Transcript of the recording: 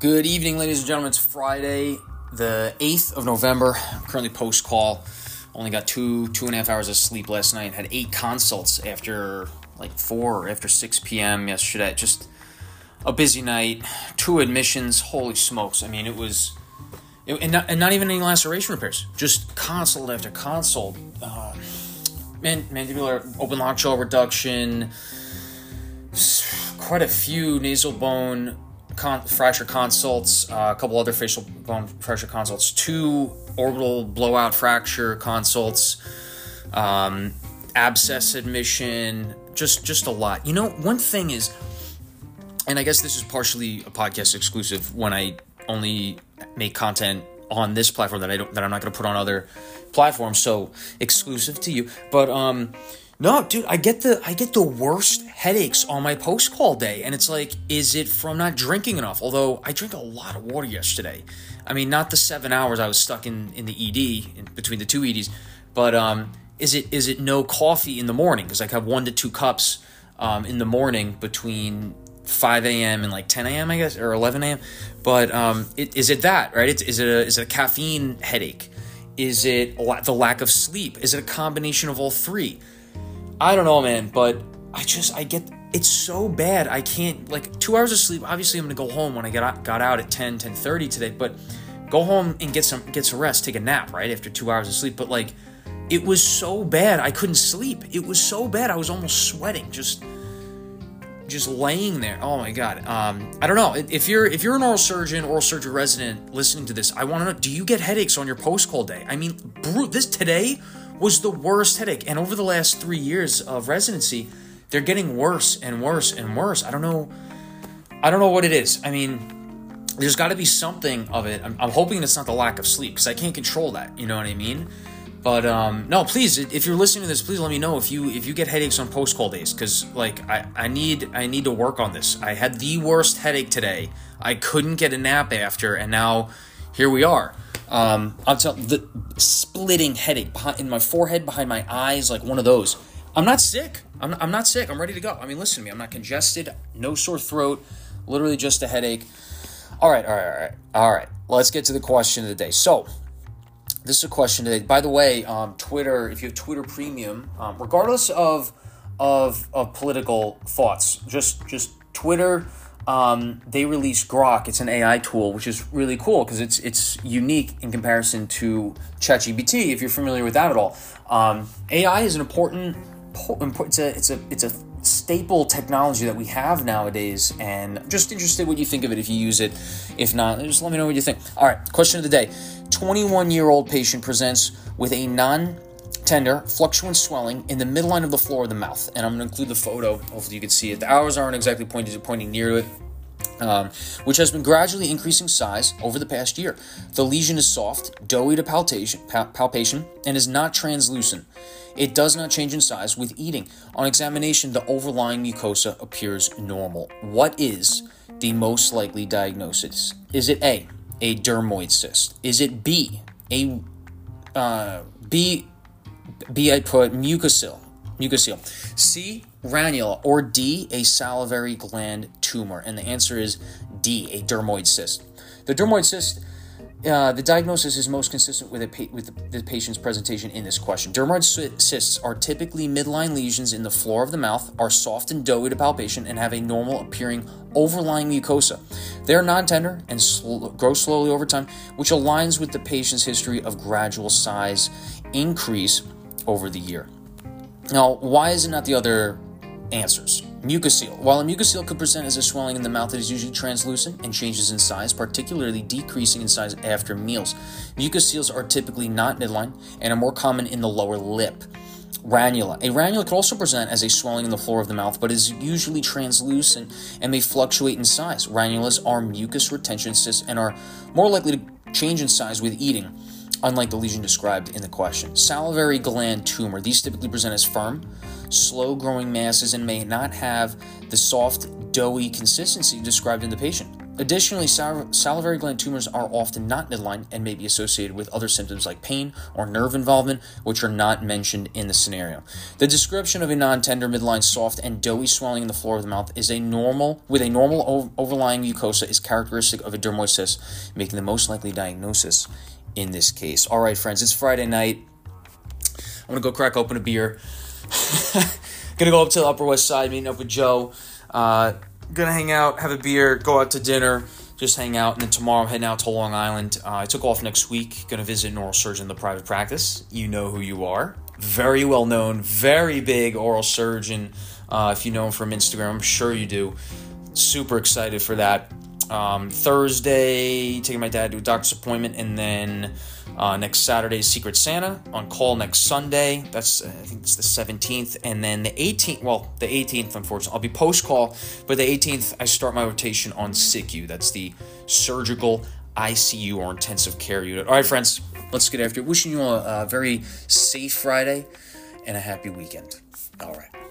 Good evening, ladies and gentlemen. It's Friday, the 8th of November. I'm currently post call. Only got two, two and a half hours of sleep last night. Had eight consults after like 4 after 6 p.m. yesterday. Just a busy night. Two admissions. Holy smokes. I mean, it was. It, and, not, and not even any laceration repairs. Just consult after consult. Uh, man, mandibular open lock jaw reduction. Quite a few nasal bone con- fracture consults, uh, a couple other facial bone fracture consults, two orbital blowout fracture consults, um, abscess admission, just just a lot. You know, one thing is, and I guess this is partially a podcast exclusive when I only make content on this platform that I don't that I'm not going to put on other platforms, so exclusive to you. But um no, dude, I get the I get the worst headaches on my post call day, and it's like, is it from not drinking enough? Although I drank a lot of water yesterday. I mean, not the seven hours I was stuck in in the ED in between the two EDs, but um, is it is it no coffee in the morning? Because I have one to two cups um, in the morning between 5 a.m. and like 10 a.m. I guess or 11 a.m. But um, it, is it that right? It's, is it a, is it a caffeine headache? Is it the lack of sleep? Is it a combination of all three? I don't know, man, but I just I get it's so bad. I can't like 2 hours of sleep. Obviously, I'm going to go home when I got got out at 10 10:30 today, but go home and get some get some rest, take a nap, right? After 2 hours of sleep, but like it was so bad. I couldn't sleep. It was so bad. I was almost sweating just just laying there. Oh my god. Um, I don't know if you're if you're an oral surgeon, oral surgery resident listening to this. I want to know: Do you get headaches on your post call day? I mean, bro, this today was the worst headache. And over the last three years of residency, they're getting worse and worse and worse. I don't know. I don't know what it is. I mean, there's got to be something of it. I'm, I'm hoping it's not the lack of sleep because I can't control that. You know what I mean? But um, no, please, if you're listening to this, please let me know if you if you get headaches on post call days because like I, I need I need to work on this. I had the worst headache today. I couldn't get a nap after, and now here we are. Um, I'm telling the splitting headache behind, in my forehead, behind my eyes, like one of those. I'm not sick. I'm, I'm not sick. I'm ready to go. I mean, listen to me. I'm not congested. No sore throat. Literally just a headache. All right, all right, all right, all right. Let's get to the question of the day. So, this is a question today. By the way, um, Twitter. If you have Twitter Premium, um, regardless of of of political thoughts, just just Twitter um, they released Grok. It's an AI tool, which is really cool because it's it's unique in comparison to ChatGPT. If you're familiar with that at all, um, AI is an important. It's a it's a it's a staple technology that we have nowadays, and just interested what you think of it if you use it. If not, just let me know what you think. All right, question of the day: 21 year old patient presents with a non tender, fluctuant swelling in the midline of the floor of the mouth. And I'm going to include the photo. Hopefully, you can see it. The arrows aren't exactly pointing pointing near to it. Um, which has been gradually increasing size over the past year. The lesion is soft, doughy to palpation, palpation, and is not translucent. It does not change in size with eating. On examination, the overlying mucosa appears normal. What is the most likely diagnosis? Is it A, a dermoid cyst? Is it B, a uh, B, B, I put mucocele. Mucocele. C, ranula. Or D, a salivary gland tumor. And the answer is D, a dermoid cyst. The dermoid cyst uh, the diagnosis is most consistent with, pa- with the, the, patient's presentation in this question. Dermoid cysts are typically midline lesions in the floor of the mouth, are soft and doughy to palpation, and have a normal appearing overlying mucosa. They are non tender and sl- grow slowly over time, which aligns with the patient's history of gradual size increase over the year. Now, why is it not the other answers? Mucocele. While a mucocele could present as a swelling in the mouth, it is usually translucent and changes in size, particularly decreasing in size after meals. Mucoceles are typically not midline and are more common in the lower lip. Ranula. A ranula could also present as a swelling in the floor of the mouth, but is usually translucent and may fluctuate in size. Ranulas are mucus retention cysts and are more likely to change in size with eating unlike the lesion described in the question. Salivary gland tumor. These typically present as firm, slow growing masses and may not have the soft, doughy consistency described in the patient. Additionally, sal- salivary gland tumors are often not midline and may be associated with other symptoms like pain or nerve involvement, which are not mentioned in the scenario. The description of a non-tender midline soft and doughy swelling in the floor of the mouth is a normal with a normal ov- overlying mucosa is characteristic of a dermoid cyst, making the most likely diagnosis in this case. All right, friends, it's Friday night. I'm gonna go crack open a beer. gonna go up to the Upper West Side, meeting up with Joe. Uh, gonna hang out, have a beer, go out to dinner, just hang out, and then tomorrow I'm heading out to Long Island. Uh, I took off next week, gonna visit an oral surgeon in the private practice. You know who you are. Very well known, very big oral surgeon. Uh, if you know him from Instagram, I'm sure you do. Super excited for that. Um, Thursday, taking my dad to a doctor's appointment, and then uh, next Saturday, Secret Santa on call next Sunday. That's uh, I think it's the 17th, and then the 18th. Well, the 18th, unfortunately, I'll be post call, but the 18th I start my rotation on SICU. That's the surgical ICU or intensive care unit. All right, friends, let's get after it. Wishing you a, a very safe Friday and a happy weekend. All right.